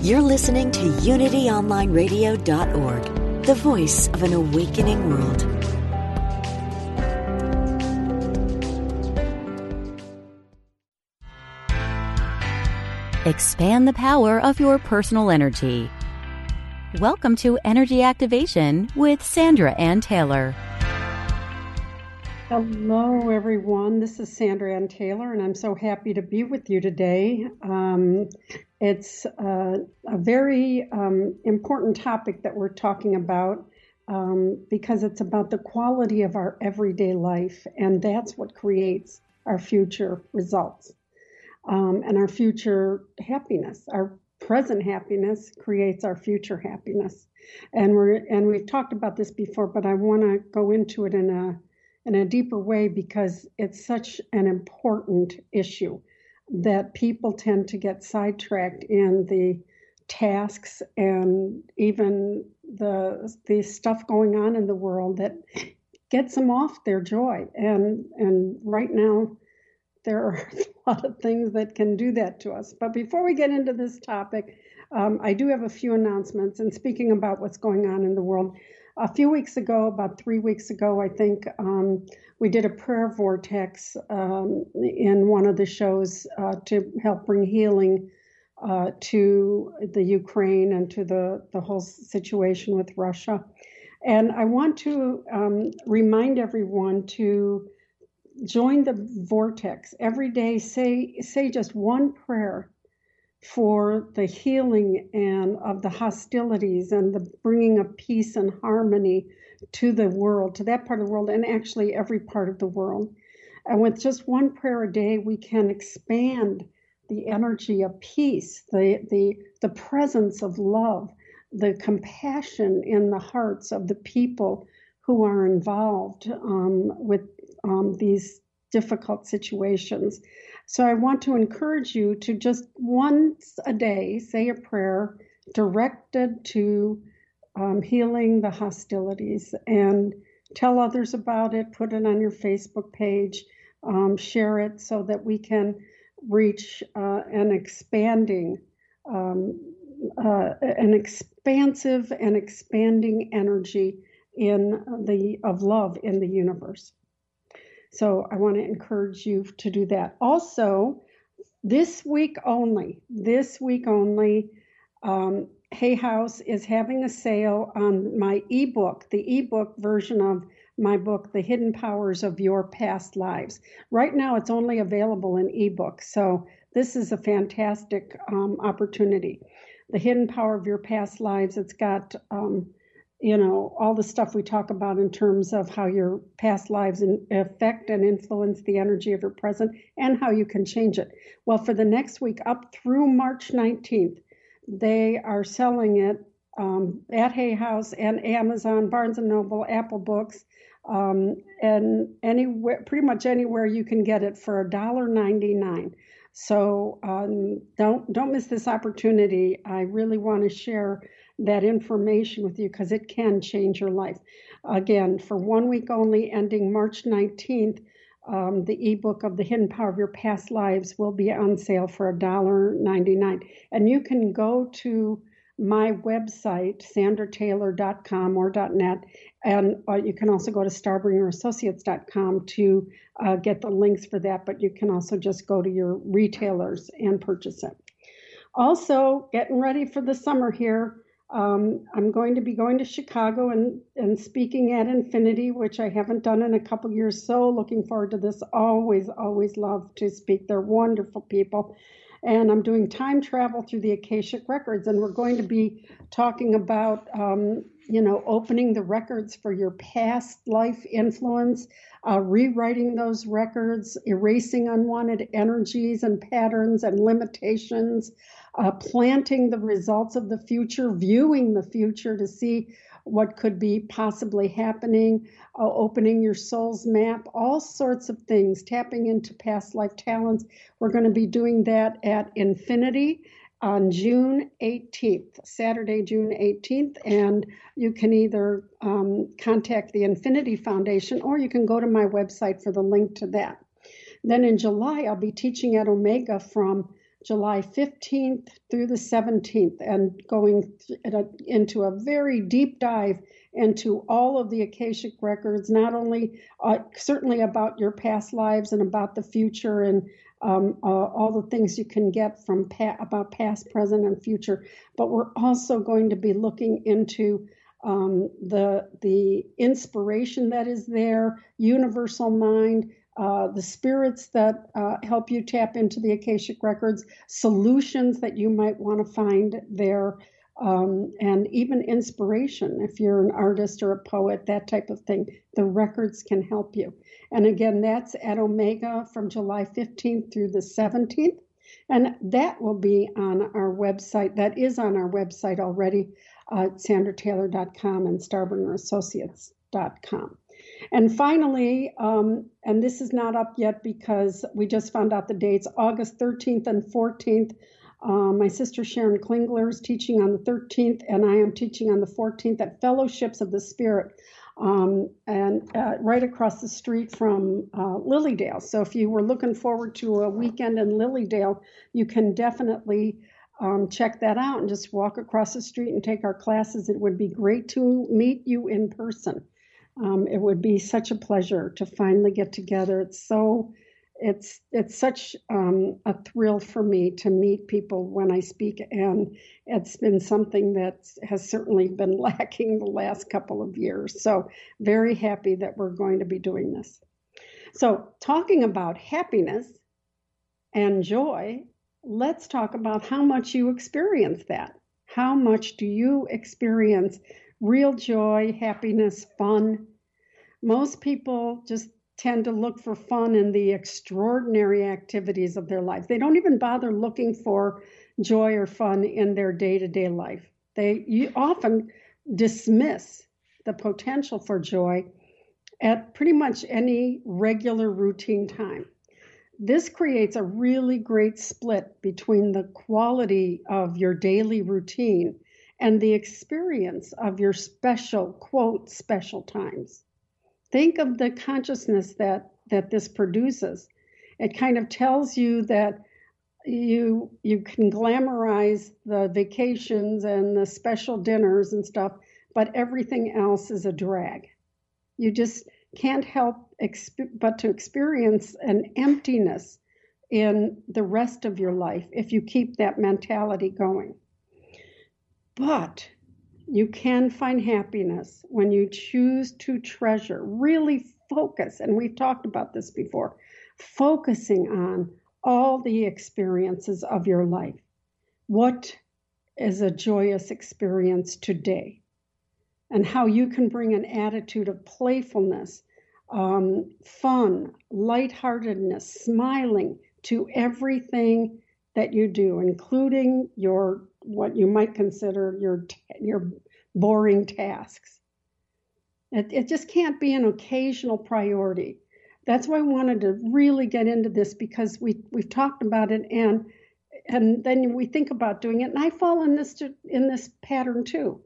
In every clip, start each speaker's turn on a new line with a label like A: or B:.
A: You're listening to UnityOnlineRadio.org, the voice of an awakening world.
B: Expand the power of your personal energy. Welcome to Energy Activation with Sandra Anne Taylor.
C: Hello, everyone. This is Sandra Anne Taylor, and I'm so happy to be with you today. Um, it's uh, a very um, important topic that we're talking about um, because it's about the quality of our everyday life, and that's what creates our future results um, and our future happiness. Our present happiness creates our future happiness, and we're and we've talked about this before, but I want to go into it in a in a deeper way because it's such an important issue that people tend to get sidetracked in the tasks and even the the stuff going on in the world that gets them off their joy and and right now there are a lot of things that can do that to us. But before we get into this topic, um, I do have a few announcements. And speaking about what's going on in the world, a few weeks ago, about three weeks ago, I think, um, we did a prayer vortex um, in one of the shows uh, to help bring healing uh, to the Ukraine and to the, the whole situation with Russia. And I want to um, remind everyone to join the vortex every day say say just one prayer for the healing and of the hostilities and the bringing of peace and harmony to the world to that part of the world and actually every part of the world. And with just one prayer a day we can expand the energy of peace the the the presence of love the compassion in the hearts of the people who are involved um, with um, these difficult situations. So I want to encourage you to just once a day say a prayer directed to um, healing the hostilities and tell others about it, put it on your Facebook page, um, share it so that we can reach uh, an expanding, um, uh, an expansive and expanding energy in the of love in the universe. So I want to encourage you to do that. Also, this week only, this week only, um, Hay House is having a sale on my ebook, the ebook version of my book, The Hidden Powers of Your Past Lives. Right now, it's only available in ebook. So this is a fantastic um, opportunity. The Hidden Power of Your Past Lives, it's got um, you know, all the stuff we talk about in terms of how your past lives affect and influence the energy of your present and how you can change it. Well, for the next week, up through March 19th, they are selling it um, at Hay House and Amazon, Barnes and Noble, Apple Books, um, and anywhere, pretty much anywhere you can get it for $1.99. So um, don't don't miss this opportunity. I really want to share that information with you because it can change your life. Again, for one week only, ending March 19th, um, the ebook of the hidden power of your past lives will be on sale for $1.99. And you can go to my website, sandrataylor.com or .net, and uh, you can also go to starbringerassociates.com to uh, get the links for that, but you can also just go to your retailers and purchase it. Also, getting ready for the summer here, um, I'm going to be going to Chicago and, and speaking at Infinity, which I haven't done in a couple years. So looking forward to this. Always, always love to speak. They're wonderful people. and I'm doing time travel through the Akashic records, and we're going to be talking about, um, you know, opening the records for your past life influence, uh, rewriting those records, erasing unwanted energies and patterns and limitations, uh, planting the results of the future, viewing the future to see what could be possibly happening, uh, opening your soul's map, all sorts of things, tapping into past life talents. We're going to be doing that at Infinity on June 18th, Saturday, June 18th. And you can either um, contact the Infinity Foundation or you can go to my website for the link to that. Then in July, I'll be teaching at Omega from July 15th through the 17th and going into a very deep dive into all of the Akashic records, not only uh, certainly about your past lives and about the future and um, uh, all the things you can get from pa- about past, present, and future, but we're also going to be looking into um, the the inspiration that is there, universal mind, uh, the spirits that uh, help you tap into the Akashic records, solutions that you might want to find there, um, and even inspiration. If you're an artist or a poet, that type of thing, the records can help you. And again, that's at Omega from July 15th through the 17th. And that will be on our website. That is on our website already, uh, sandrataylor.com and starbringerassociates.com. And finally, um, and this is not up yet because we just found out the dates August 13th and 14th. Uh, my sister Sharon Klingler is teaching on the 13th, and I am teaching on the 14th at Fellowships of the Spirit, um, and uh, right across the street from uh, Lilydale. So if you were looking forward to a weekend in Lilydale, you can definitely um, check that out and just walk across the street and take our classes. It would be great to meet you in person. Um, it would be such a pleasure to finally get together. It's so it's it's such um, a thrill for me to meet people when I speak, and it's been something that has certainly been lacking the last couple of years. So very happy that we're going to be doing this. So talking about happiness and joy, let's talk about how much you experience that. How much do you experience real joy, happiness, fun. Most people just tend to look for fun in the extraordinary activities of their life. They don't even bother looking for joy or fun in their day to day life. They often dismiss the potential for joy at pretty much any regular routine time. This creates a really great split between the quality of your daily routine and the experience of your special, quote, special times. Think of the consciousness that, that this produces. It kind of tells you that you you can glamorize the vacations and the special dinners and stuff, but everything else is a drag. You just can't help exp- but to experience an emptiness in the rest of your life if you keep that mentality going. But you can find happiness when you choose to treasure, really focus, and we've talked about this before, focusing on all the experiences of your life. What is a joyous experience today? And how you can bring an attitude of playfulness, um, fun, lightheartedness, smiling to everything that you do, including your what you might consider your your boring tasks. It, it just can't be an occasional priority. That's why I wanted to really get into this because we we've talked about it and and then we think about doing it and I fall in this in this pattern too.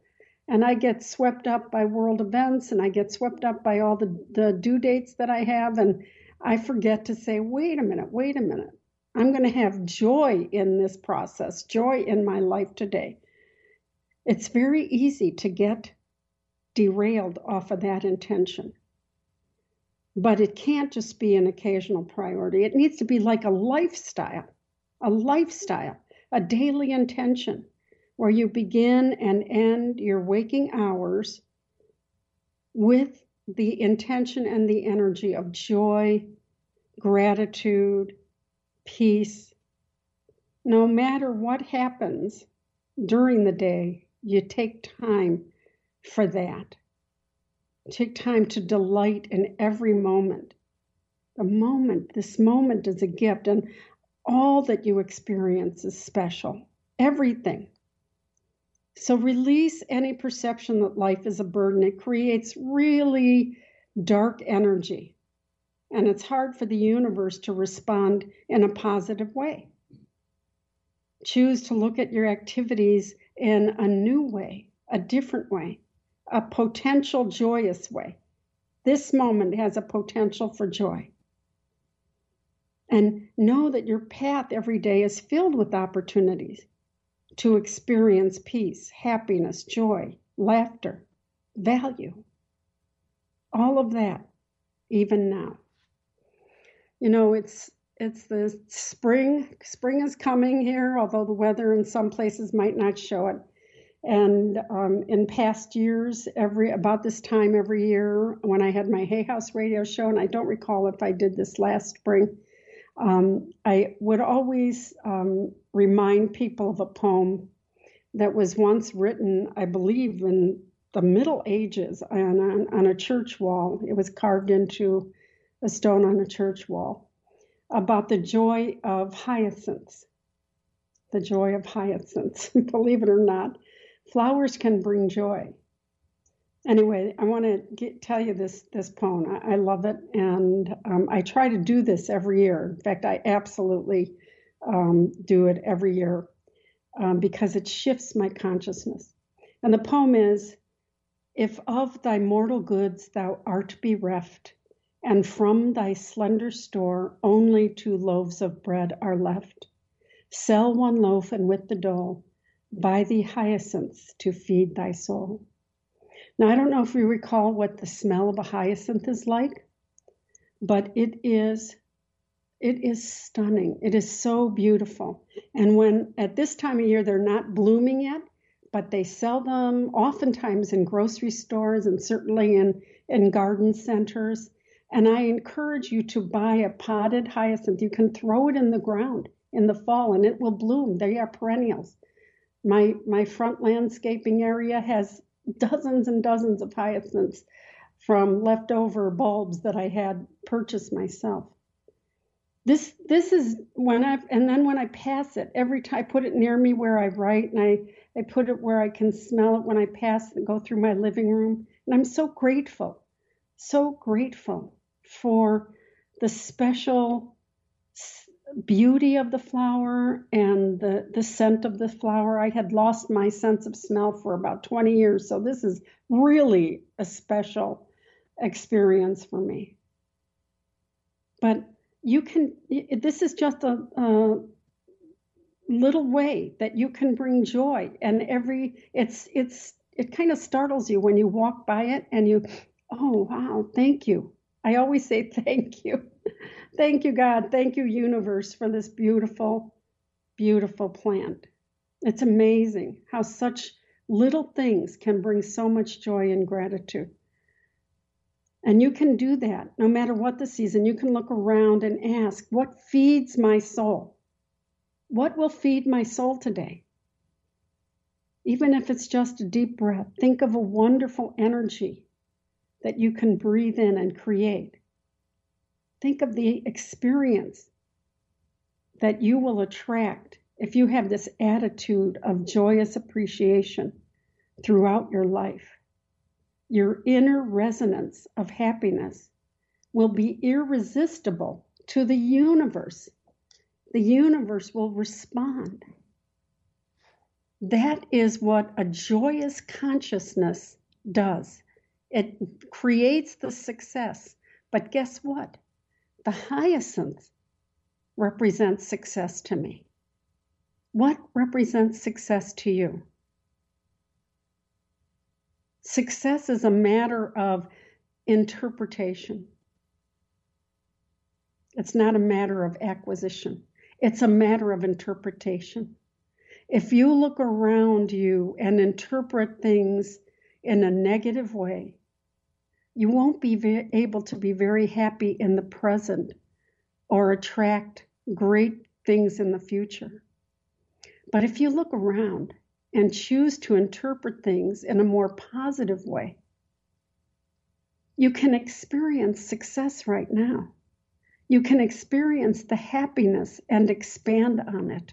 C: And I get swept up by world events and I get swept up by all the, the due dates that I have and I forget to say, wait a minute, wait a minute. I'm going to have joy in this process, joy in my life today. It's very easy to get derailed off of that intention. But it can't just be an occasional priority. It needs to be like a lifestyle, a lifestyle, a daily intention where you begin and end your waking hours with the intention and the energy of joy, gratitude, peace, no matter what happens during the day, you take time for that. Take time to delight in every moment. The moment, this moment is a gift, and all that you experience is special. Everything. So release any perception that life is a burden. It creates really dark energy. And it's hard for the universe to respond in a positive way. Choose to look at your activities in a new way, a different way, a potential joyous way. This moment has a potential for joy. And know that your path every day is filled with opportunities to experience peace, happiness, joy, laughter, value. All of that, even now. You know, it's it's the spring. Spring is coming here, although the weather in some places might not show it. And um, in past years, every about this time every year, when I had my Hay House radio show, and I don't recall if I did this last spring, um, I would always um, remind people of a poem that was once written, I believe, in the Middle Ages on, on, on a church wall. It was carved into a stone on a church wall about the joy of hyacinths. The joy of hyacinths. Believe it or not, flowers can bring joy. Anyway, I want to tell you this this poem. I, I love it, and um, I try to do this every year. In fact, I absolutely um, do it every year um, because it shifts my consciousness. And the poem is If of thy mortal goods thou art bereft, and from thy slender store only two loaves of bread are left, sell one loaf and with the dole buy thee hyacinths to feed thy soul. Now, I don't know if you recall what the smell of a hyacinth is like, but it is it is stunning. It is so beautiful. And when at this time of year they're not blooming yet, but they sell them oftentimes in grocery stores and certainly in, in garden centers. And I encourage you to buy a potted hyacinth. You can throw it in the ground in the fall and it will bloom. They are perennials. My my front landscaping area has dozens and dozens of hyacinths from leftover bulbs that I had purchased myself. This this is when I and then when I pass it every time I put it near me where I write and I I put it where I can smell it when I pass and go through my living room and I'm so grateful so grateful for the special beauty of the flower and the, the scent of the flower. I had lost my sense of smell for about 20 years, so this is really a special experience for me. But you can, this is just a, a little way that you can bring joy, and every, it's, it's, it kind of startles you when you walk by it and you, oh, wow, thank you. I always say thank you. Thank you, God. Thank you, universe, for this beautiful, beautiful plant. It's amazing how such little things can bring so much joy and gratitude. And you can do that no matter what the season. You can look around and ask, What feeds my soul? What will feed my soul today? Even if it's just a deep breath, think of a wonderful energy that you can breathe in and create. Think of the experience that you will attract if you have this attitude of joyous appreciation throughout your life. Your inner resonance of happiness will be irresistible to the universe. The universe will respond. That is what a joyous consciousness does. It creates the success. But guess what? The hyacinth represents success to me. What represents success to you? Success is a matter of interpretation. It's not a matter of acquisition. It's a matter of interpretation. If you look around you and interpret things in a negative way, you won't be able to be very happy in the present or attract great things in the future. But if you look around and choose to interpret things in a more positive way, you can experience success right now. You can experience the happiness and expand on it.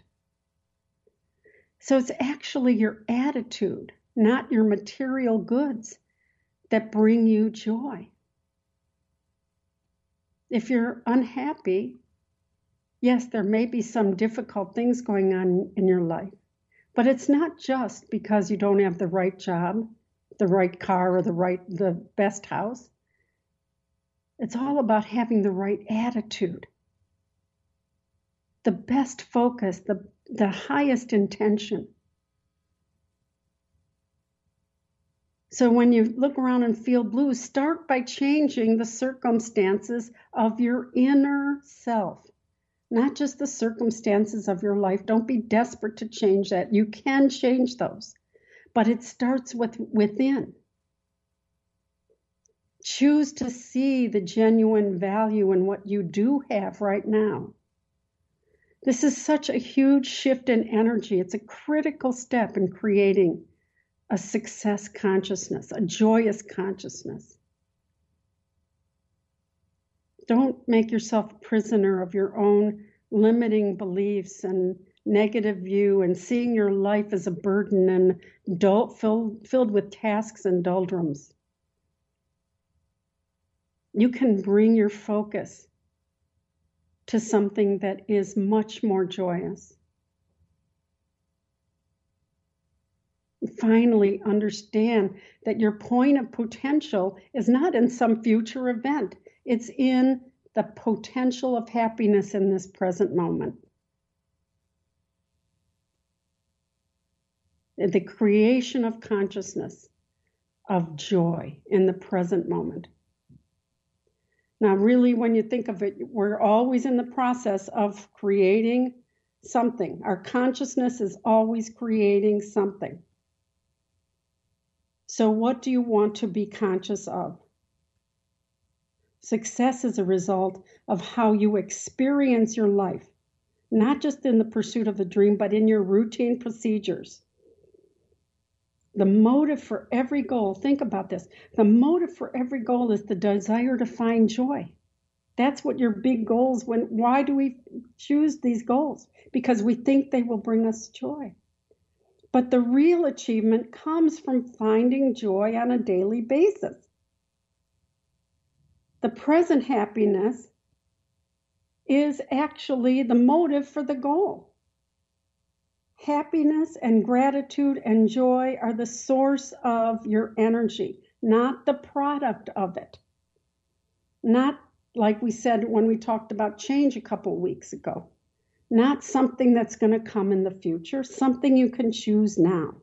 C: So it's actually your attitude, not your material goods, that bring you joy. If you're unhappy, yes, there may be some difficult things going on in your life, but it's not just because you don't have the right job, the right car, or the right the best house. It's all about having the right attitude, the best focus, the, the highest intention. So when you look around and feel blue, start by changing the circumstances of your inner self, not just the circumstances of your life. Don't be desperate to change that. You can change those, but it starts with within. Choose to see the genuine value in what you do have right now. This is such a huge shift in energy. It's a critical step in creating a success consciousness, a joyous consciousness. Don't make yourself a prisoner of your own limiting beliefs and negative view and seeing your life as a burden and dull, filled, filled with tasks and doldrums you can bring your focus to something that is much more joyous. Finally, understand that your point of potential is not in some future event, it's in the potential of happiness in this present moment. The creation of consciousness, of joy in the present moment. Now, really, when you think of it, we're always in the process of creating something. Our consciousness is always creating something. So, what do you want to be conscious of? Success is a result of how you experience your life, not just in the pursuit of a dream, but in your routine procedures. The motive for every goal, think about this. The motive for every goal is the desire to find joy. That's what your big goals when why do we choose these goals? Because we think they will bring us joy. But the real achievement comes from finding joy on a daily basis. The present happiness is actually the motive for the goal. Happiness and gratitude and joy are the source of your energy, not the product of it. Not like we said when we talked about change a couple weeks ago. Not something that's going to come in the future, something you can choose now.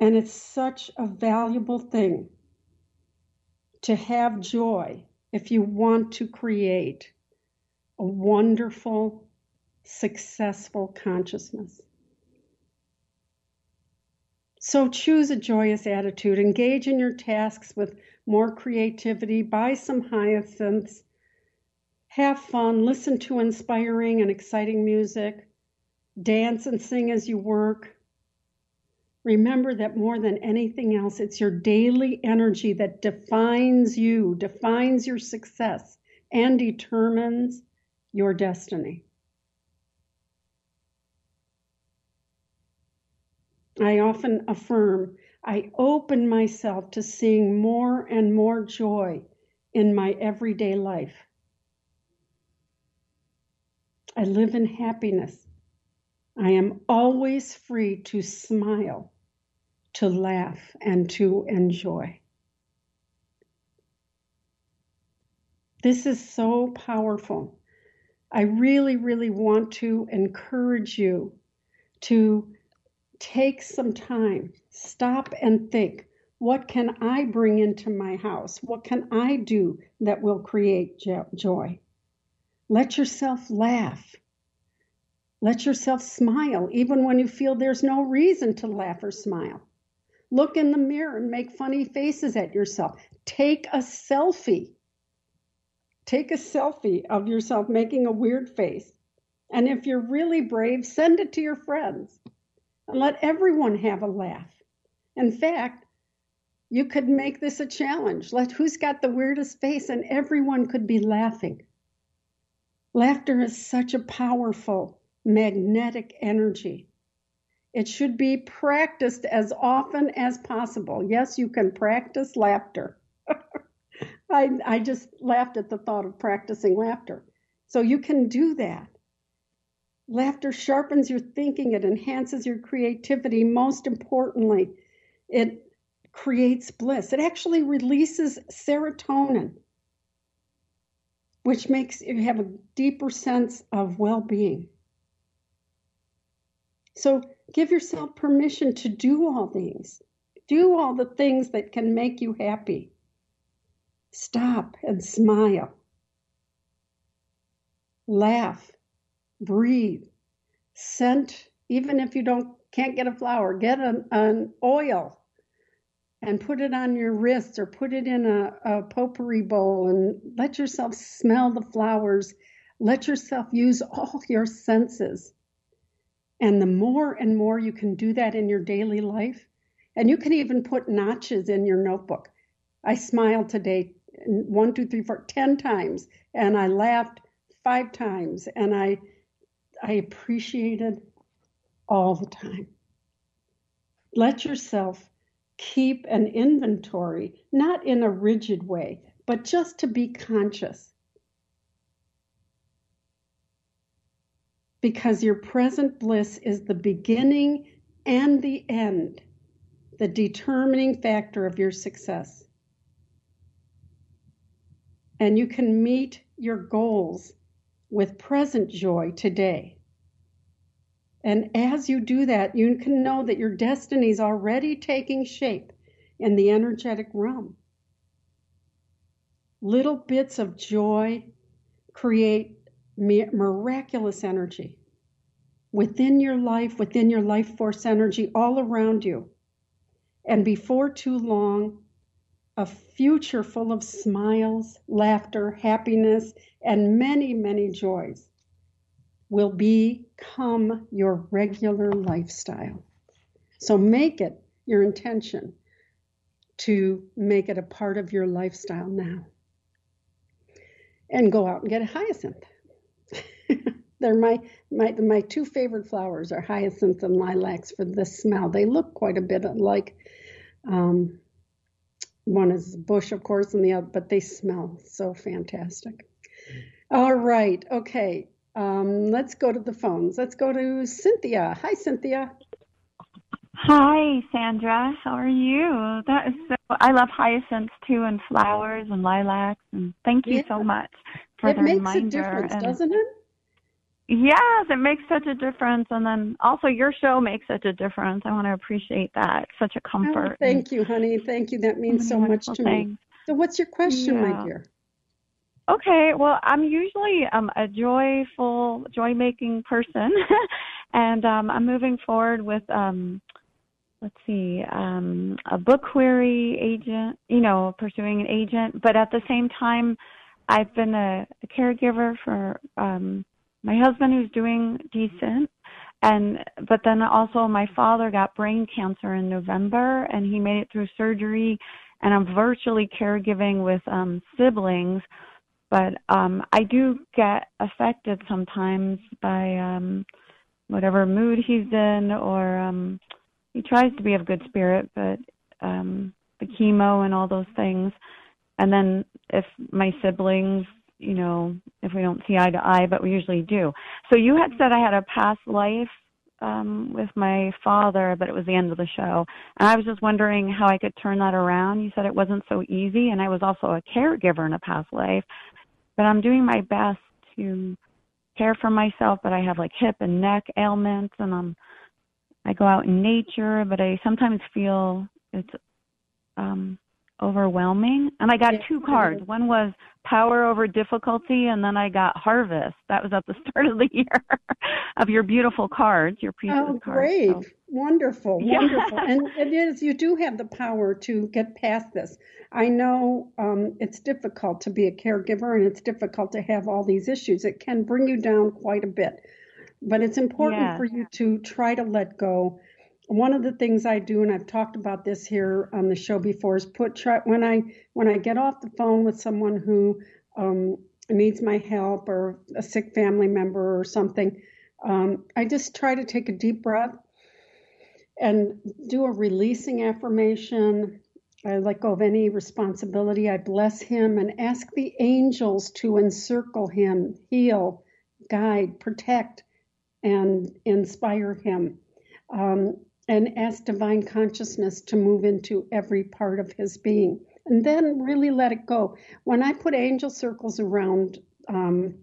C: And it's such a valuable thing to have joy if you want to create a wonderful, successful consciousness. So choose a joyous attitude, engage in your tasks with more creativity, buy some hyacinths, have fun, listen to inspiring and exciting music, dance and sing as you work. Remember that more than anything else, it's your daily energy that defines you, defines your success, and determines your destiny. I often affirm I open myself to seeing more and more joy in my everyday life. I live in happiness. I am always free to smile, to laugh, and to enjoy. This is so powerful. I really, really want to encourage you to take some time, stop and think what can I bring into my house? What can I do that will create joy? Let yourself laugh. Let yourself smile, even when you feel there's no reason to laugh or smile. Look in the mirror and make funny faces at yourself. Take a selfie. Take a selfie of yourself making a weird face And if you're really brave, send it to your friends and let everyone have a laugh. In fact, you could make this a challenge. Let who's got the weirdest face, and everyone could be laughing. Laughter is such a powerful, magnetic energy. It should be practiced as often as possible. Yes, you can practice laughter. I, I just laughed at the thought of practicing laughter. So you can do that. Laughter sharpens your thinking, it enhances your creativity. Most importantly, it creates bliss. It actually releases serotonin, which makes you have a deeper sense of well being. So give yourself permission to do all these. Do all the things that can make you happy. Stop and smile. Laugh. Breathe. Scent, even if you don't can't get a flower, get an, an oil and put it on your wrists or put it in a, a potpourri bowl and let yourself smell the flowers. Let yourself use all your senses. And the more and more you can do that in your daily life, and you can even put notches in your notebook. I smiled today one, two, three, four, ten times, and I laughed five times, and I I appreciated all the time. Let yourself keep an inventory, not in a rigid way, but just to be conscious. Because your present bliss is the beginning and the end, the determining factor of your success. And you can meet your goals with present joy today. And as you do that, you can know that your destiny is already taking shape in the energetic realm. Little bits of joy create miraculous energy within your life, within your life force energy, all around you. And before too long, a future full of smiles, laughter, happiness, and many, many joys will become your regular lifestyle. So make it your intention to make it a part of your lifestyle now. And go out and get a hyacinth. They're my, my my two favorite flowers are hyacinth and lilacs for the smell. They look quite a bit like um, one is bush, of course, and the other, but they smell so fantastic. All right, okay. Um, let's go to the phones. Let's go to Cynthia. Hi, Cynthia.
D: Hi, Sandra. How are you? That is so. I love hyacinths too, and flowers and lilacs. And thank you yeah. so much for
C: it
D: the
C: reminder.
D: It
C: makes a difference, and, doesn't it?
D: Yes, it makes such a difference. And then also your show makes such a difference. I want to appreciate that. such a comfort.
C: Oh, thank you, honey. Thank you. That means so much to things. me. So, what's your question, yeah. my dear?
D: Okay, well, I'm usually um, a joyful, joy-making person, and um, I'm moving forward with, um, let's see, um, a book query agent. You know, pursuing an agent, but at the same time, I've been a, a caregiver for um, my husband, who's doing decent, and but then also my father got brain cancer in November, and he made it through surgery, and I'm virtually caregiving with um, siblings but um I do get affected sometimes by um whatever mood he's in or um he tries to be of good spirit but um the chemo and all those things. And then if my siblings you know if we don't see eye to eye but we usually do. So you had said i had a past life um with my father but it was the end of the show. And i was just wondering how i could turn that around. You said it wasn't so easy and i was also a caregiver in a past life but I'm doing my best to care for myself. But I have like hip and neck ailments, and I'm I go out in nature, but I sometimes feel it's um overwhelming. And I got two cards. One was power over difficulty, and then I got harvest. That was at the start of the year of your beautiful cards, your previous
C: oh,
D: cards.
C: great. So. Wonderful, wonderful. and it is, you do have the power to get past this. I know um, it's difficult to be a caregiver and it's difficult to have all these issues. It can bring you down quite a bit. but it's important
D: Yeah.
C: for you to try to let go. One of the things I do, and I've talked about this here on the show before, is put try when I when I get off the phone with someone who um, needs my help or a sick family member or something, um, I just try to take a deep breath and do a releasing affirmation. I let go of any responsibility. I bless him and ask the angels to encircle him, heal, guide, protect, and inspire him. Um, and ask divine consciousness to move into every part of his being. And then really let it go. When I put angel circles around um,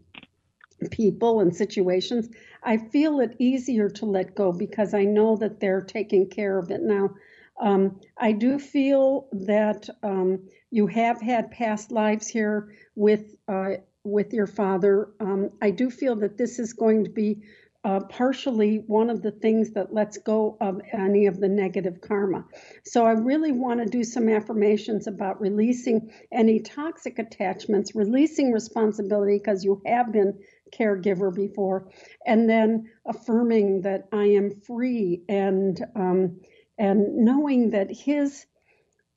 C: people and situations, I feel it easier to let go because I know that they're taking care of it now. Um, I do feel that um, you have had past lives here with uh, with your father. Um, I do feel that this is going to be uh, partially one of the things that lets go of any of the negative karma. So I really want to do some affirmations about releasing any toxic attachments, releasing responsibility because you have been caregiver before, and then affirming that I am free and um, and knowing that his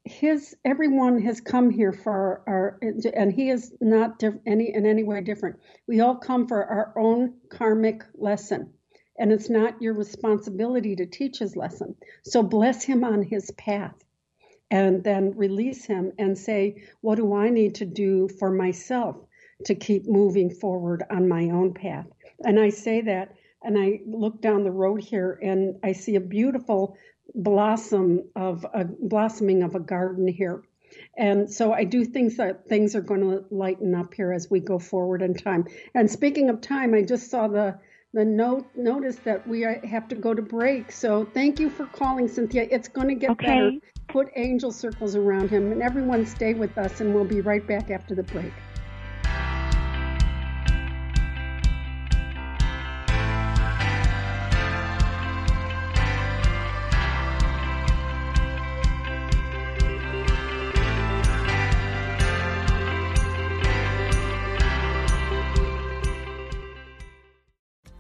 C: his everyone has come here for our and he is not diff, any in any way different. We all come for our own karmic lesson and it's not your responsibility to teach his lesson. So bless him on his path and then release him and say what do i need to do for myself to keep moving forward on my own path and i say that and i look down the road here and i see a beautiful blossom of a blossoming of a garden here. And so I do think that things are going to lighten up here as we go forward in time. And speaking of time, I just saw the the note notice that we have to go to break. So thank you for calling, Cynthia. It's going to get
D: Okay.
C: better. Put angel circles around him, and everyone stay with us, and we'll be right back after the break.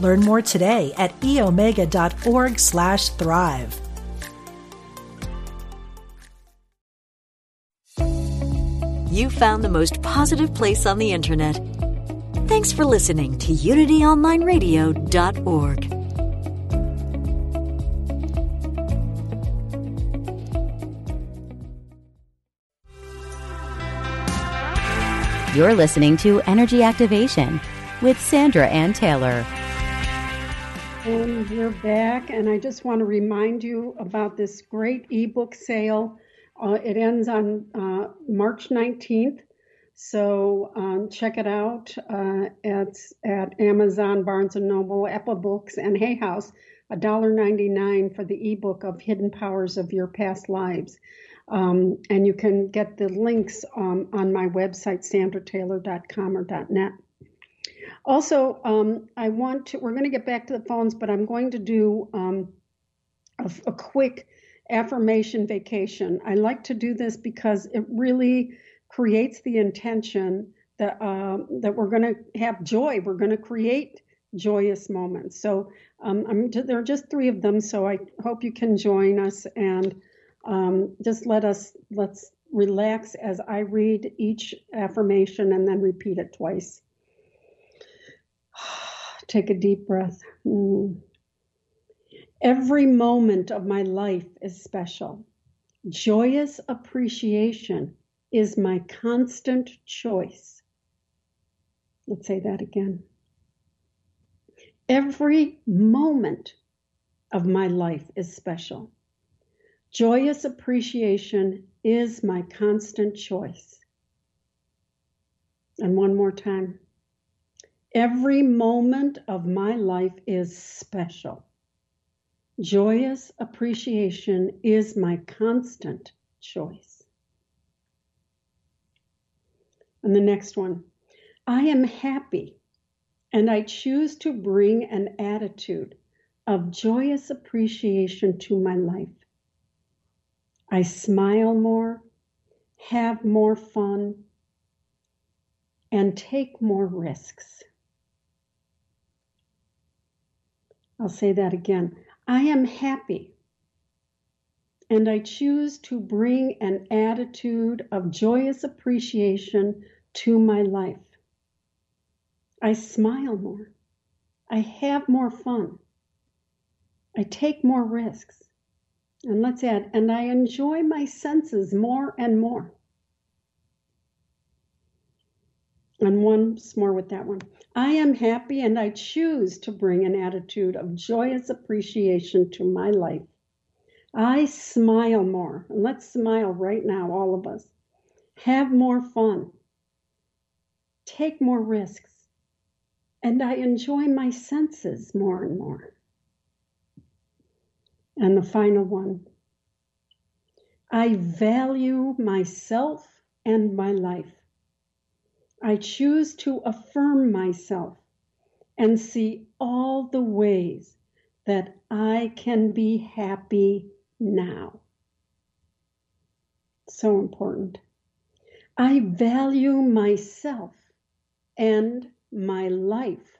E: Learn more today at eomega.org slash thrive.
A: You found the most positive place on the internet. Thanks for listening to UnityOnlineRadio.org.
B: You're listening to Energy Activation with Sandra Anne Taylor.
C: And we're back, and I just want to remind you about this great ebook sale. Uh, it ends on uh, March 19th, so um, check it out. Uh, it's at Amazon, Barnes Noble, Apple Books, and Hay House. $1.99 for the ebook of Hidden Powers of Your Past Lives. Um, and you can get the links um, on my website, sandrataylor.com or .net. Also, um, I want to, we're going to get back to the phones, but I'm going to do um, a, a quick affirmation vacation. I like to do this because it really creates the intention that, um, that we're going to have joy. We're going to create joyous moments. So um, I'm, there are just three of them, so I hope you can join us and um, just let us, let's relax as I read each affirmation and then repeat it twice. Take a deep breath. Mm. Every moment of my life is special. Joyous appreciation is my constant choice. Let's say that again. Every moment of my life is special. Joyous appreciation is my constant choice. And one more time. Every moment of my life is special. Joyous appreciation is my constant choice. And the next one I am happy and I choose to bring an attitude of joyous appreciation to my life. I smile more, have more fun, and take more risks. I'll say that again. I am happy and I choose to bring an attitude of joyous appreciation to my life. I smile more. I have more fun. I take more risks. And let's add, and I enjoy my senses more and more. And once more with that one. I am happy and I choose to bring an attitude of joyous appreciation to my life. I smile more. And let's smile right now, all of us. Have more fun. Take more risks. And I enjoy my senses more and more. And the final one I value myself and my life. I choose to affirm myself and see all the ways that I can be happy now. So important. I value myself and my life.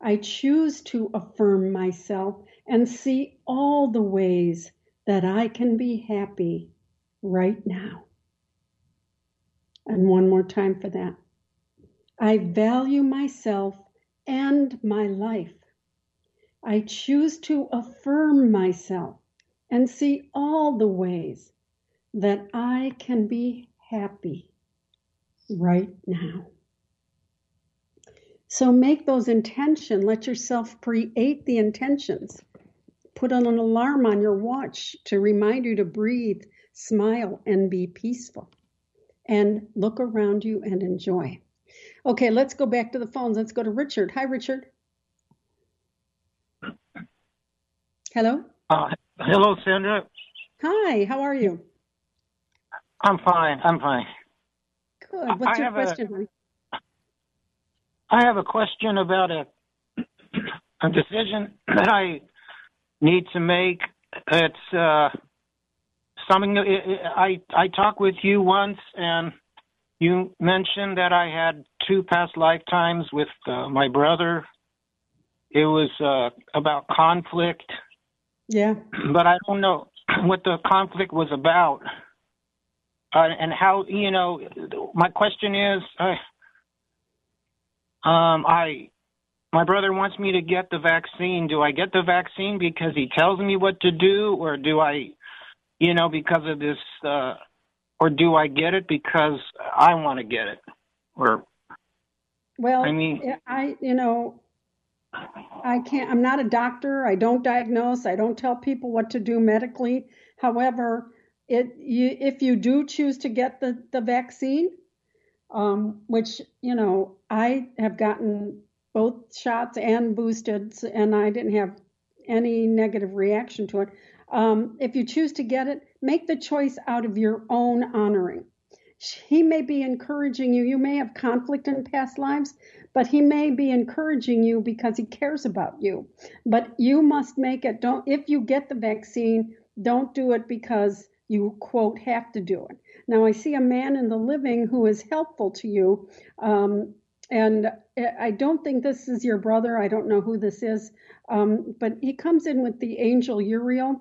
C: I choose to affirm myself and see all the ways that I can be happy right now. And one more time for that. I value myself and my life. I choose to affirm myself and see all the ways that I can be happy right now. So make those intentions. Let yourself create the intentions. Put on an alarm on your watch to remind you to breathe, smile, and be peaceful and look around you and enjoy. Okay, let's go back to the phones. Let's go to Richard. Hi, Richard. Hello?
F: Uh, hello, Sandra.
C: Hi, how are you?
F: I'm fine. I'm fine.
C: Good. What's I your question?
F: A, I have a question about a a decision that I need to make. It's uh, something I I talked with you once, and you mentioned that I had two past lifetimes with uh, my brother. It was uh, about conflict.
C: Yeah.
F: But I don't know what the conflict was about, uh, and how you know. My question is, uh, um, I my brother wants me to get the vaccine. Do I get the vaccine because he tells me what to do, or do I you know, because of this, uh, or do I get it because I want to get it? Or,
C: well, I mean, I, you know, I can't, I'm not a doctor. I don't diagnose. I don't tell people what to do medically. However, it, you, if you do choose to get the, the vaccine, um, which, you know, I have gotten both shots and boosted, and I didn't have any negative reaction to it. Um, if you choose to get it, make the choice out of your own honoring. He may be encouraging you. You may have conflict in past lives, but he may be encouraging you because he cares about you. But you must make it. Don't if you get the vaccine, don't do it because you quote have to do it. Now I see a man in the living who is helpful to you. Um, and I don't think this is your brother. I don't know who this is, um, but he comes in with the angel Uriel,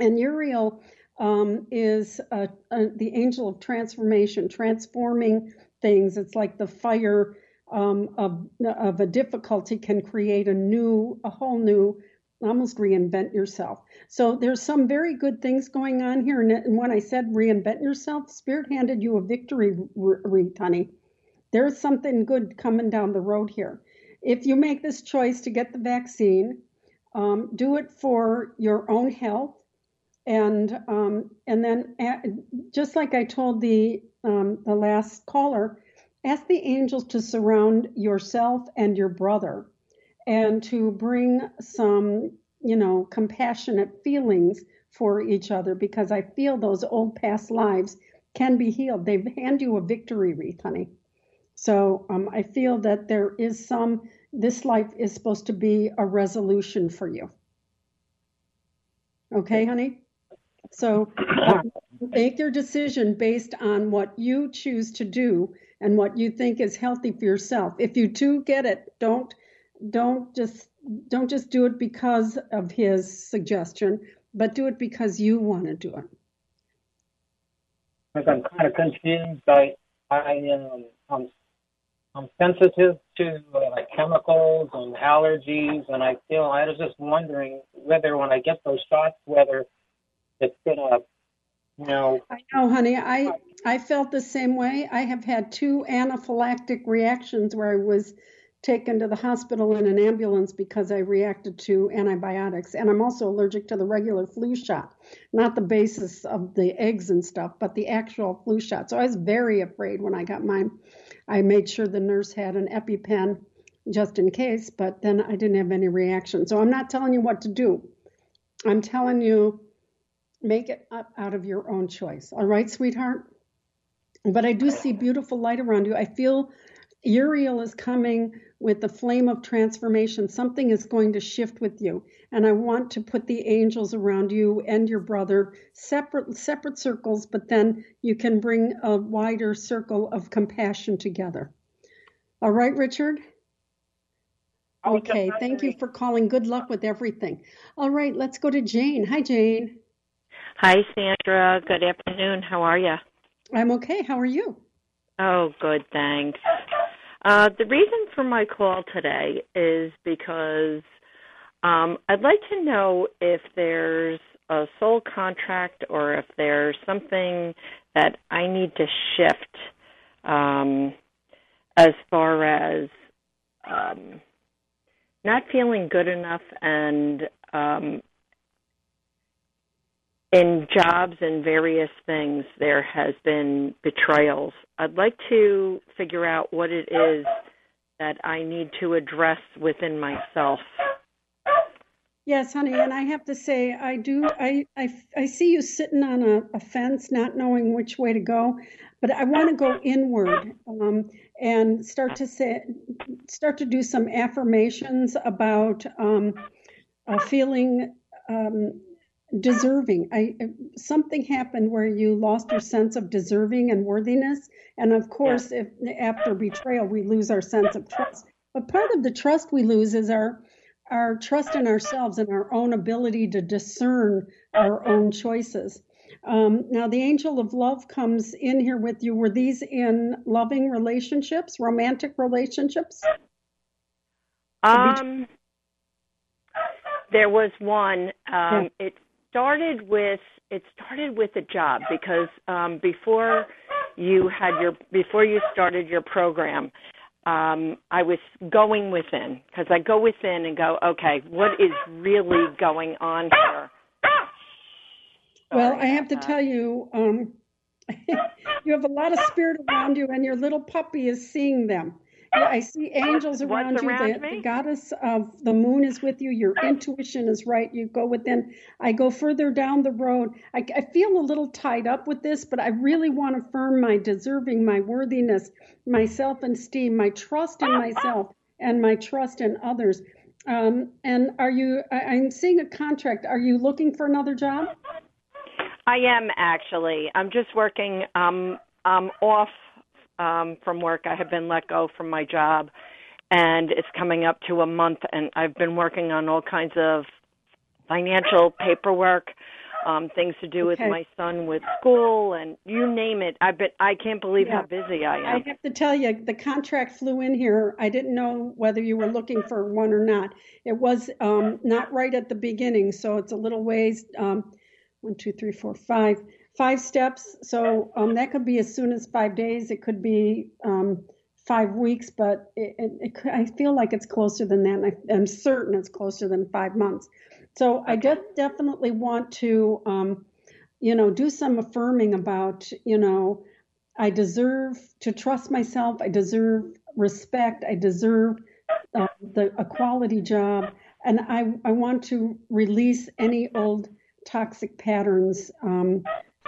C: and Uriel um, is a, a, the angel of transformation, transforming things. It's like the fire um, of, of a difficulty can create a new, a whole new, almost reinvent yourself. So there's some very good things going on here. And when I said reinvent yourself, Spirit handed you a victory wreath, honey. There's something good coming down the road here. If you make this choice to get the vaccine, um, do it for your own health and um, and then just like I told the um, the last caller, ask the angels to surround yourself and your brother, and to bring some you know, compassionate feelings for each other because I feel those old past lives can be healed. They hand you a victory wreath, honey. So um, I feel that there is some, this life is supposed to be a resolution for you. Okay, honey? So make your decision based on what you choose to do and what you think is healthy for yourself. If you do get it, don't don't just don't just do it because of his suggestion, but do it because you want to do it.
F: I'm kind of confused. I I um I'm I'm sensitive to uh, like chemicals and allergies, and I feel I was just wondering whether when I get those shots, whether it's gonna, you know.
C: I know, honey. I I felt the same way. I have had two anaphylactic reactions where I was taken to the hospital in an ambulance because I reacted to antibiotics. And I'm also allergic to the regular flu shot, not the basis of the eggs and stuff, but the actual flu shot. So I was very afraid when I got mine. I made sure the nurse had an EpiPen just in case, but then I didn't have any reaction. So I'm not telling you what to do. I'm telling you, make it up out of your own choice. All right, sweetheart? But I do see beautiful light around you. I feel Uriel is coming with the flame of transformation. Something is going to shift with you. And I want to put the angels around you and your brother, separate separate circles, but then you can bring a wider circle of compassion together. All right, Richard? Okay, thank you for calling. Good luck with everything. All right, let's go to Jane. Hi, Jane.
G: Hi, Sandra. Good afternoon. How are you?
C: I'm okay. How are you?
G: Oh, good, thanks. Uh, the reason for my call today is because um, I'd like to know if there's a soul contract or if there's something that I need to shift um, as far as um, not feeling good enough and um, in jobs and various things, there has been betrayals. I'd like to figure out what it is that I need to address within myself.
C: Yes, honey, and I have to say, I do. I I, I see you sitting on a, a fence, not knowing which way to go, but I want to go inward um, and start to say, start to do some affirmations about um, uh, feeling um, deserving. I something happened where you lost your sense of deserving and worthiness, and of course, if after betrayal we lose our sense of trust. But part of the trust we lose is our our trust in ourselves and our own ability to discern our own choices. Um, now, the angel of love comes in here with you. Were these in loving relationships, romantic relationships?
G: Um, there was one. Um, yeah. It started with it started with a job because um, before you had your before you started your program, um, I was going within because I go within and go, okay, what is really going on here?
C: Well, I have to tell you, um, you have a lot of spirit around you, and your little puppy is seeing them. I see angels around
G: What's
C: you.
G: Around
C: the, the goddess of the moon is with you. Your intuition is right. You go within. I go further down the road. I, I feel a little tied up with this, but I really want to affirm my deserving, my worthiness, my self esteem, my trust in myself, and my trust in others. Um, and are you, I, I'm seeing a contract. Are you looking for another job?
G: I am actually. I'm just working. Um, I'm off um, from work. I have been let go from my job, and it's coming up to a month. And I've been working on all kinds of financial paperwork, um, things to do with
C: Okay.
G: my son with school, and you name it. I've been. I can't believe
C: Yeah.
G: how busy I am.
C: I have to tell you, the contract flew in here. I didn't know whether you were looking for one or not. It was um, not right at the beginning, so it's a little ways. Um, one, two, three, four, five, five steps. So um, that could be as soon as five days. It could be um, five weeks, but it, it, it could, I feel like it's closer than that. I, I'm certain it's closer than five months. So I de- definitely want to, um, you know, do some affirming about, you know, I deserve to trust myself. I deserve respect. I deserve uh, the a quality job. and I, I want to release any old toxic patterns. Um,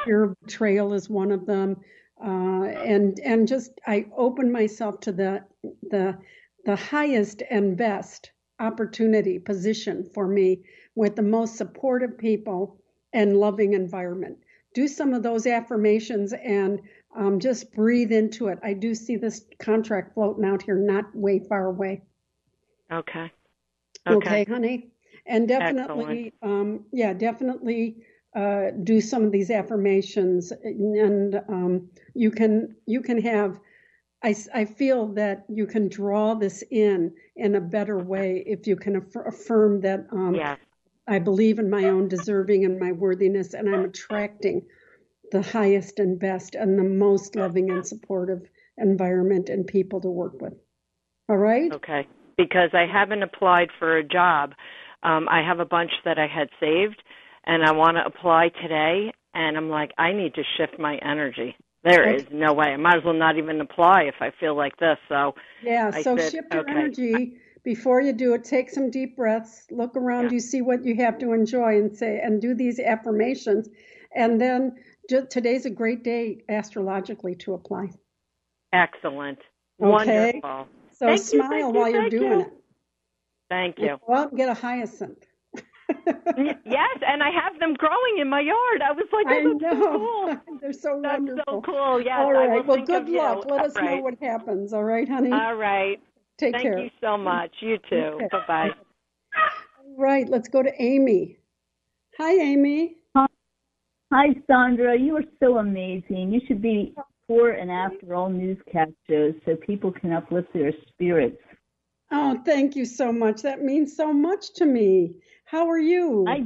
C: fear of betrayal is one of them, uh, and and just I open myself to the the the highest and best opportunity position for me with the most supportive people and loving environment. Do some of those affirmations and um, just breathe into it. I do see this contract floating out here, not way far away.
G: Okay.
C: Okay, okay honey. And definitely, um, yeah, definitely uh, do some of these affirmations, and um, you can you can have. I, I feel that you can draw this in in a better way if you can aff- affirm that um,
G: yeah.
C: I believe in my own deserving and my worthiness, and I'm attracting the highest and best and the most loving and supportive environment and people to work with. All right?
G: Okay. Because I haven't applied for a job. Um, I have a bunch that I had saved, and I want to apply today, and I'm like, I need to shift my energy. There is no way. I might as well not even apply if I feel like this. So
C: yeah,
G: I
C: so
G: said,
C: shift your
G: okay.
C: energy before you do it. Take some deep breaths. Look around
G: Yeah.
C: you, see what you have to enjoy, and say and do these affirmations, and then ju- today's a great day astrologically to apply.
G: Excellent.
C: Okay.
G: Wonderful.
C: So
G: Thank
C: smile
G: you,
C: while you're doing
G: you.
C: it.
G: Thank you.
C: Well, get a hyacinth.
G: Yes, and I have them growing in my yard. I was like,
C: I
G: oh, that's so cool.
C: They're so
G: That's
C: wonderful.
G: so cool. Yes,
C: All
G: I
C: right.
G: will
C: Well, good
G: of you.
C: luck. Let us
G: All
C: know what happens. All right, honey.
G: All right.
C: Take
G: Thank
C: care.
G: Thank you so much. You too.
C: Okay.
G: Bye bye.
C: All right. Let's go to Amy. Hi, Amy.
H: Hi, Sandra. You are so amazing. You should be before and after all newscast shows so people can uplift their spirits.
C: Oh, thank you so much. That means so much to me. How are you?
H: I,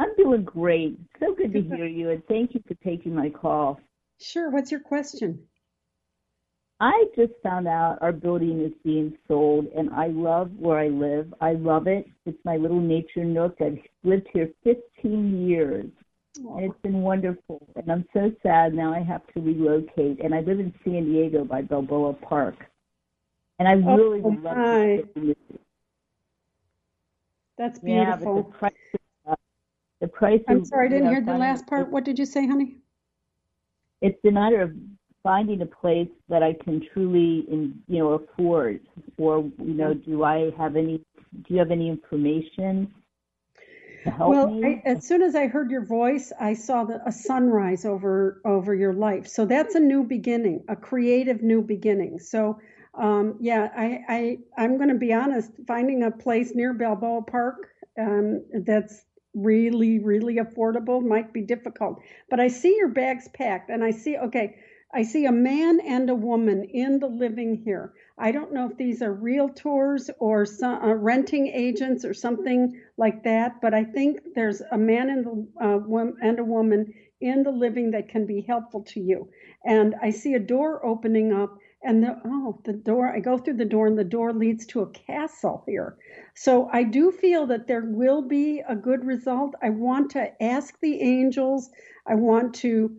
H: I'm doing great. So good to hear you, and thank you for taking my call.
C: Sure. What's your question?
H: I just found out our building is being sold, and I love where I live. I love it. It's my little nature nook. I've lived here 15 years, and it's been wonderful. And I'm so sad now I have to relocate. And I live in San Diego by Balboa Park. And I
C: Oh,
H: really would love
C: my.
H: to stay with you.
C: That's
H: Yeah, but the
C: beautiful.
H: price, uh, the price.
C: I'm
H: of,
C: sorry, I
H: you
C: didn't
H: know,
C: hear the
H: finding-
C: last part. What did you say, honey?
H: It's a matter of finding a place that I can truly, in, you know, afford. Or, you know, do I have any? Do you have any information to help
C: well,
H: me?
C: I, as soon as I heard your voice, I saw the, a sunrise over over your life. So that's a new beginning, a creative new beginning. So, um, yeah, I, I I'm going to be honest. Finding a place near Balboa Park um, that's really really affordable might be difficult. But I see your bags packed, and I see okay. I see a man and a woman in the living here. I don't know if these are realtors or some, uh, renting agents or something like that, but I think there's a man and, the, uh, and a woman in the living that can be helpful to you. And I see a door opening up, and the, oh, the door, I go through the door, and the door leads to a castle here. So I do feel that there will be a good result. I want to ask the angels, I want to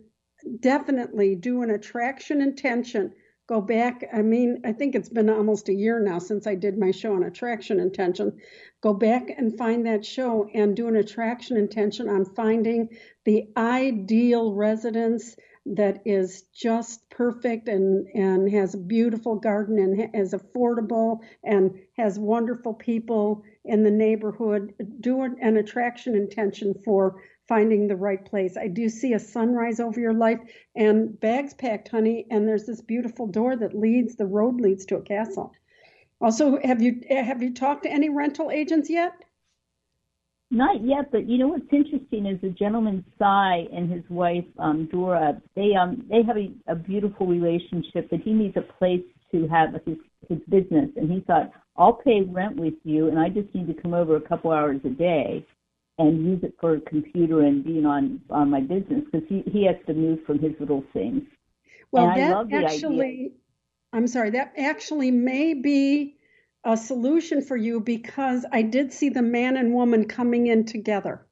C: definitely do an attraction intention. Go back. I mean, I think it's been almost a year now since I did my show on attraction intention. Go back and find that show and do an attraction intention on finding the ideal residence that is just perfect and, and has a beautiful garden and is affordable and has wonderful people in the neighborhood. Do an, attraction intention for finding the right place. I do see a sunrise over your life and bags packed, honey, and there's this beautiful door that leads, the road leads to a castle. Also, have you have you talked to any rental agents yet?
H: Not yet, but you know what's interesting is the gentleman Cy and his wife um, Dora. They um they have a, a beautiful relationship, but he needs a place to have his his business, and he thought I'll pay rent with you, and I just need to come over a couple hours a day and use it for a computer and being on on my business because he he has to move from his little things.
C: Well,
H: And
C: that
H: love the idea.
C: actually, I'm sorry, that actually may be a solution for you because I did see the man and woman coming in together.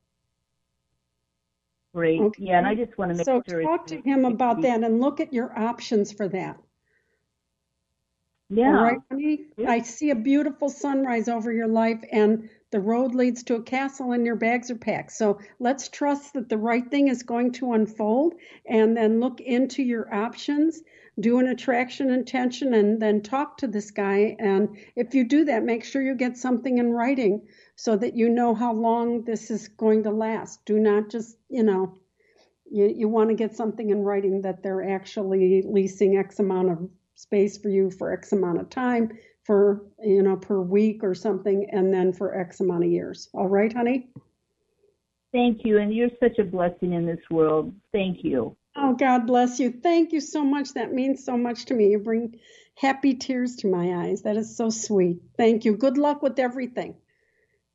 H: Great,
C: Okay.
H: yeah, and I just want to make
C: So
H: sure.
C: talk to him about that and look at your options for that.
H: Yeah,
C: All right, honey?
H: Yeah.
C: I see a beautiful sunrise over your life and The road leads to a castle and your bags are packed. So let's trust that the right thing is going to unfold and then look into your options, do an attraction intention, and then talk to this guy. And if you do that, make sure you get something in writing so that you know how long this is going to last. Do not just, you know, you, you want to get something in writing that they're actually leasing X amount of space for you for X amount of time for, you know, per week or something, and then for X amount of years. All right, honey?
H: Thank you. And you're such a blessing in this world. Thank you.
C: Oh, God bless you. Thank you so much. That means so much to me. You bring happy tears to my eyes. That is so sweet. Thank you. Good luck with everything.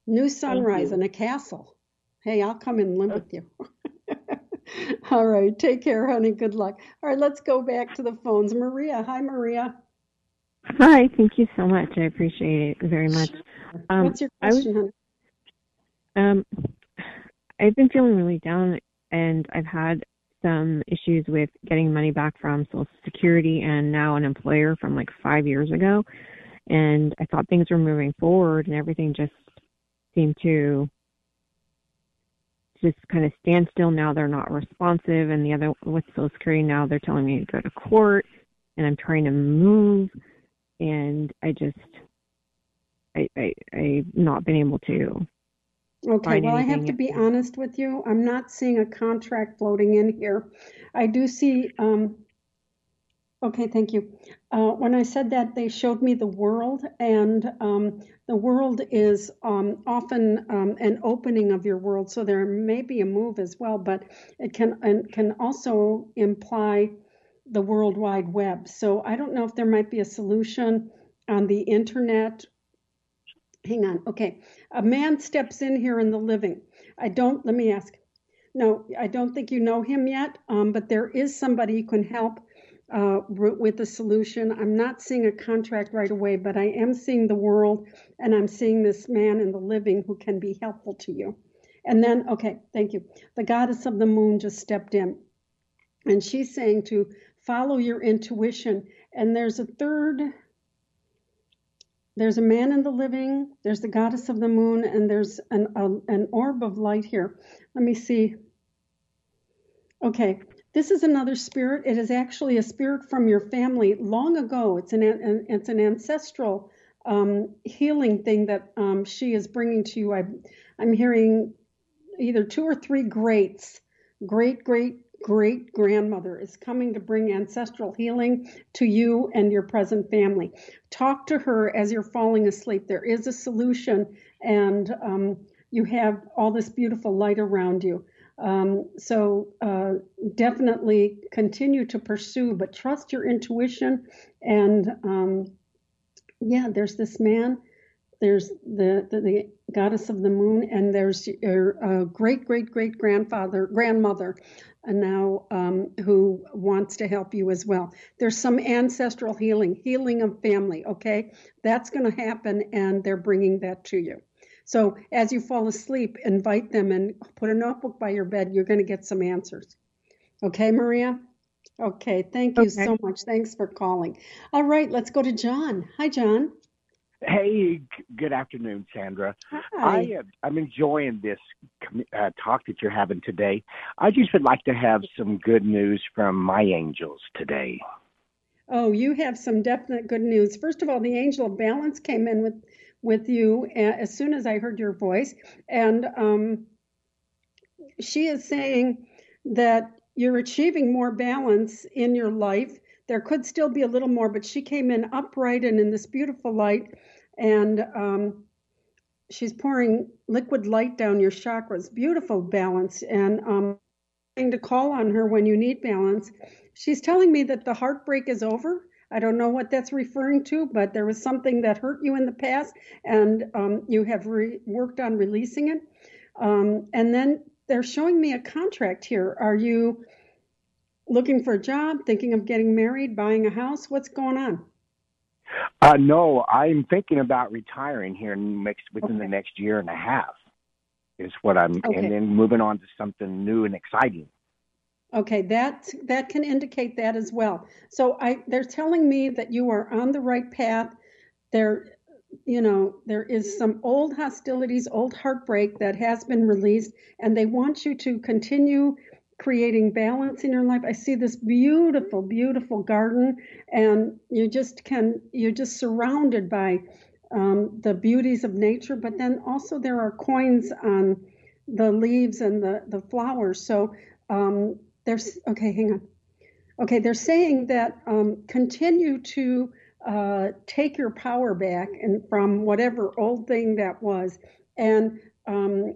C: New sunrise and a castle. Hey, I'll come and live with you. All right. Take care, honey. Good luck. All right. Let's go back to the phones. Maria. Hi, Maria.
I: Hi. Thank you so much. I appreciate it very much.
C: Um, What's your question,
I: was, honey? Um, I've been feeling really down, and I've had some issues with getting money back from Social Security and now an employer from like five years ago. And I thought things were moving forward, and everything just seemed to just kind of stand still. Now they're not responsive. And the other with social security now they're telling me to go to court and i'm trying to move. And i just i i i've not been able to
C: okay well i have to be honest with you i'm not seeing a contract floating in here i do see um Okay, thank you. Uh, when I said that, they showed me the world, and um, the world is um, often um, an opening of your world. So there may be a move as well, but it can and can also imply the World Wide Web. So I don't know if there might be a solution on the internet. Hang on. Okay, a man steps in here in the living. I don't. Let me ask. No, I don't think you know him yet, um, but there is somebody who can help uh, with the solution. I'm not seeing a contract right away, but I am seeing the world and I'm seeing this man in the living who can be helpful to you. And then, okay, thank you. The goddess of the moon just stepped in and she's saying to follow your intuition. And there's a third, there's a man in the living, there's the goddess of the moon, and there's an, a, an orb of light here. Let me see. Okay, this is another spirit. It is actually a spirit from your family long ago. It's an, an it's an ancestral um, healing thing that um, she is bringing to you. I, I'm hearing either two or three greats, great great great grandmother is coming to bring ancestral healing to you and your present family. Talk to her as you're falling asleep. There is a solution, and um, you have all this beautiful light around you. Um, so uh, definitely continue to pursue, but trust your intuition. And um, yeah, there's this man, there's the, the, the, goddess of the moon, and there's your uh, great great great grandfather, grandmother, and now um, who wants to help you as well. There's some ancestral healing, healing of family. Okay, that's going to happen, and they're bringing that to you. So as you fall asleep, invite them and put a notebook by your bed. You're going to get some answers. Okay, Maria? Okay, thank you okay. so much. Thanks for calling. All right, let's go to John. Hi, John.
J: Hey, good afternoon, Sandra.
C: Hi.
J: I, uh, I'm enjoying this uh, talk that you're having today. I just would like to have some good news from my angels today.
C: Oh, you have some definite good news. First of all, the angel of balance came in with with you as soon as I heard your voice. And um, she is saying that you're achieving more balance in your life. There could still be a little more, but she came in upright and in this beautiful light. And um, she's pouring liquid light down your chakras. Beautiful balance. And um, to call on her when you need balance. She's telling me that the heartbreak is over I don't know what that's referring to, but there was something that hurt you in the past, and um, you have re- worked on releasing it. Um, and then they're showing me a contract here. Are you looking for a job, thinking of getting married, buying a house? What's going on?
J: Uh, no, I'm thinking about retiring here next within okay. the next year and a half. Is what I'm, okay. and then moving on to something new and exciting.
C: Okay, that that can indicate that as well. So I they're telling me that you are on the right path. They're you know, there is some old hostilities, old heartbreak that has been released, and they want you to continue creating balance in your life. I see this beautiful, beautiful garden, and you just can, you're just surrounded by um, the beauties of nature, but then also there are coins on the leaves and the, the flowers. So um, there's, okay, hang on. Okay, they're saying that um, continue to uh, take your power back and from whatever old thing that was and um,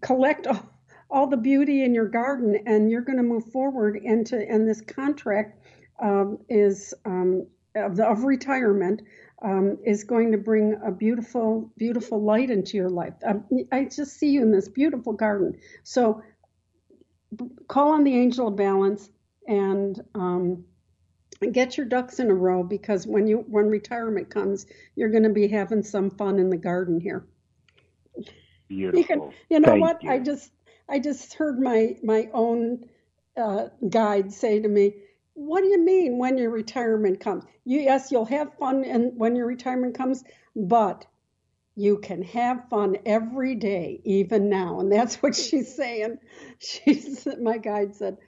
C: collect all, all, the beauty in your garden and you're going to move forward into and this contract um, is um, of, of, retirement um, is going to bring a beautiful beautiful light into your life um, i just see you in this beautiful garden so call on the angel of balance and um, get your ducks in a row because when you when retirement comes, you're going to be having some fun in the garden here.
J: Beautiful. You, can,
C: you know
J: Thank
C: what?
J: You.
C: I just I just heard my my own uh, guide say to me, "What do you mean when your retirement comes? You, yes, you'll have fun and when your retirement comes, but you can have fun every day, even now." And that's what she's saying. She's my guide said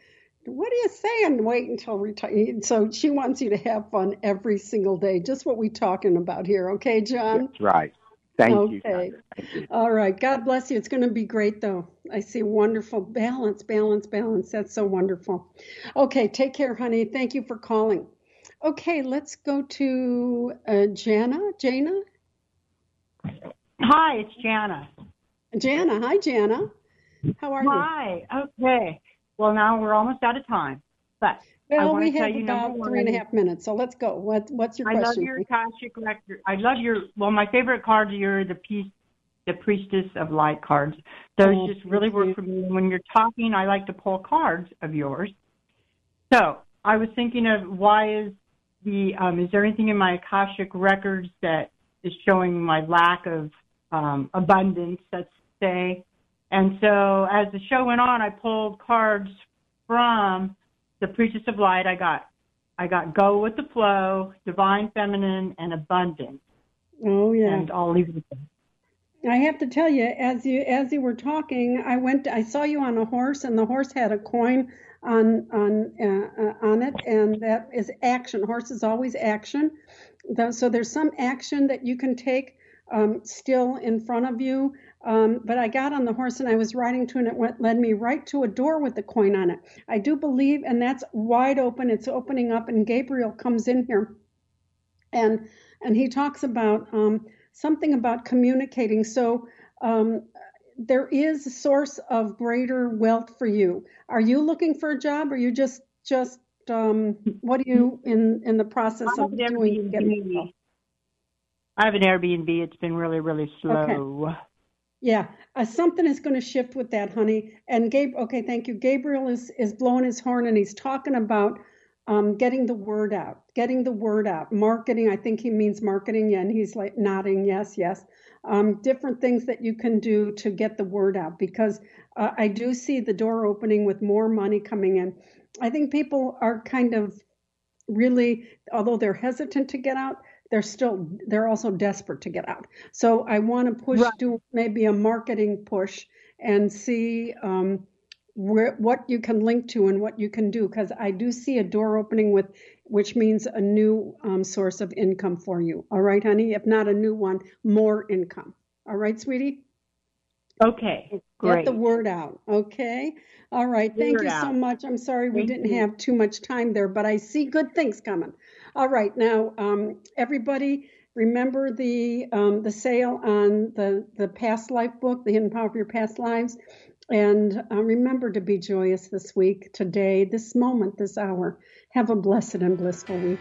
C: what are you saying? Wait until retire. So she wants you to have fun every single day. Just what we're talking about here. Okay, John?
J: That's right. Thank
C: okay.
J: you. Okay.
C: All right. God bless you. It's going to be great, though. I see wonderful balance, balance, balance. That's so wonderful. Okay. Take care, honey. Thank you for calling. Okay. Let's go to uh, Jana. Jana?
K: Hi, it's Jana.
C: Jana. Hi, Jana. How are
K: Hi. you? Hi. Okay. Well, now we're almost out of time, but
C: well,
K: I
C: we have
K: you
C: about three and a half minutes, so let's go. What, what's your
K: I
C: question?
K: love your Akashic record. I love your. Well, my favorite cards are the piece, the Priestess of Light cards. Those
C: Oh,
K: just really work
C: you.
K: for me. When you're talking, I like to pull cards of yours. So I was thinking of why is the um, is there anything in my Akashic records that is showing my lack of um, abundance? Let's say. And so as the show went on, I pulled cards from the Priestess of Light. I got I got Go with the Flow, Divine Feminine, and Abundance.
C: Oh yeah.
K: And I'll leave it at that.
C: I have to tell you, as you as you were talking, I went. I saw you on a horse, and the horse had a coin on on uh, uh, on it, and that is action. Horse is always action. So there's some action that you can take um, still in front of you. Um, but I got on the horse and I was riding to, and it went led me right to a door with the coin on it. I do believe, and that's wide open. It's opening up, and Gabriel comes in here and and he talks about um, something about communicating. So um, there is a source of greater wealth for you. Are you looking for a job, or you just just um, what are you in in the process
K: I
C: of doing? Getting,
K: Airbnb. I have an Airbnb. It's been really, really slow.
C: Yeah, uh, something is going to shift with that, honey. And Gabe, okay, thank you. Gabriel is is blowing his horn and he's talking about um, getting the word out, getting the word out, marketing. I think he means marketing, yeah, and he's like nodding, yes, yes. Um, different things that you can do to get the word out because uh, I do see the door opening with more money coming in. I think people are kind of really, although they're hesitant to get out, they're still they're also desperate to get out. So I want to push
K: Right.
C: do maybe a marketing push and see um, where what you can link to and what you can do because I do see a door opening with which means a new um, source of income for you. All right, honey. If not a new one, more income. All right, sweetie.
K: Okay, Great.
C: Get the word out. Okay. All right. Thank
K: Word
C: you so much. I'm sorry we
K: Thank
C: didn't
K: you.
C: have too much time there, but I see good things coming. All right. Now, um, everybody, remember the um, the sale on the the past life book, the hidden power of your past lives, and uh, remember to be joyous this week, today, this moment, this hour. Have a blessed and blissful week.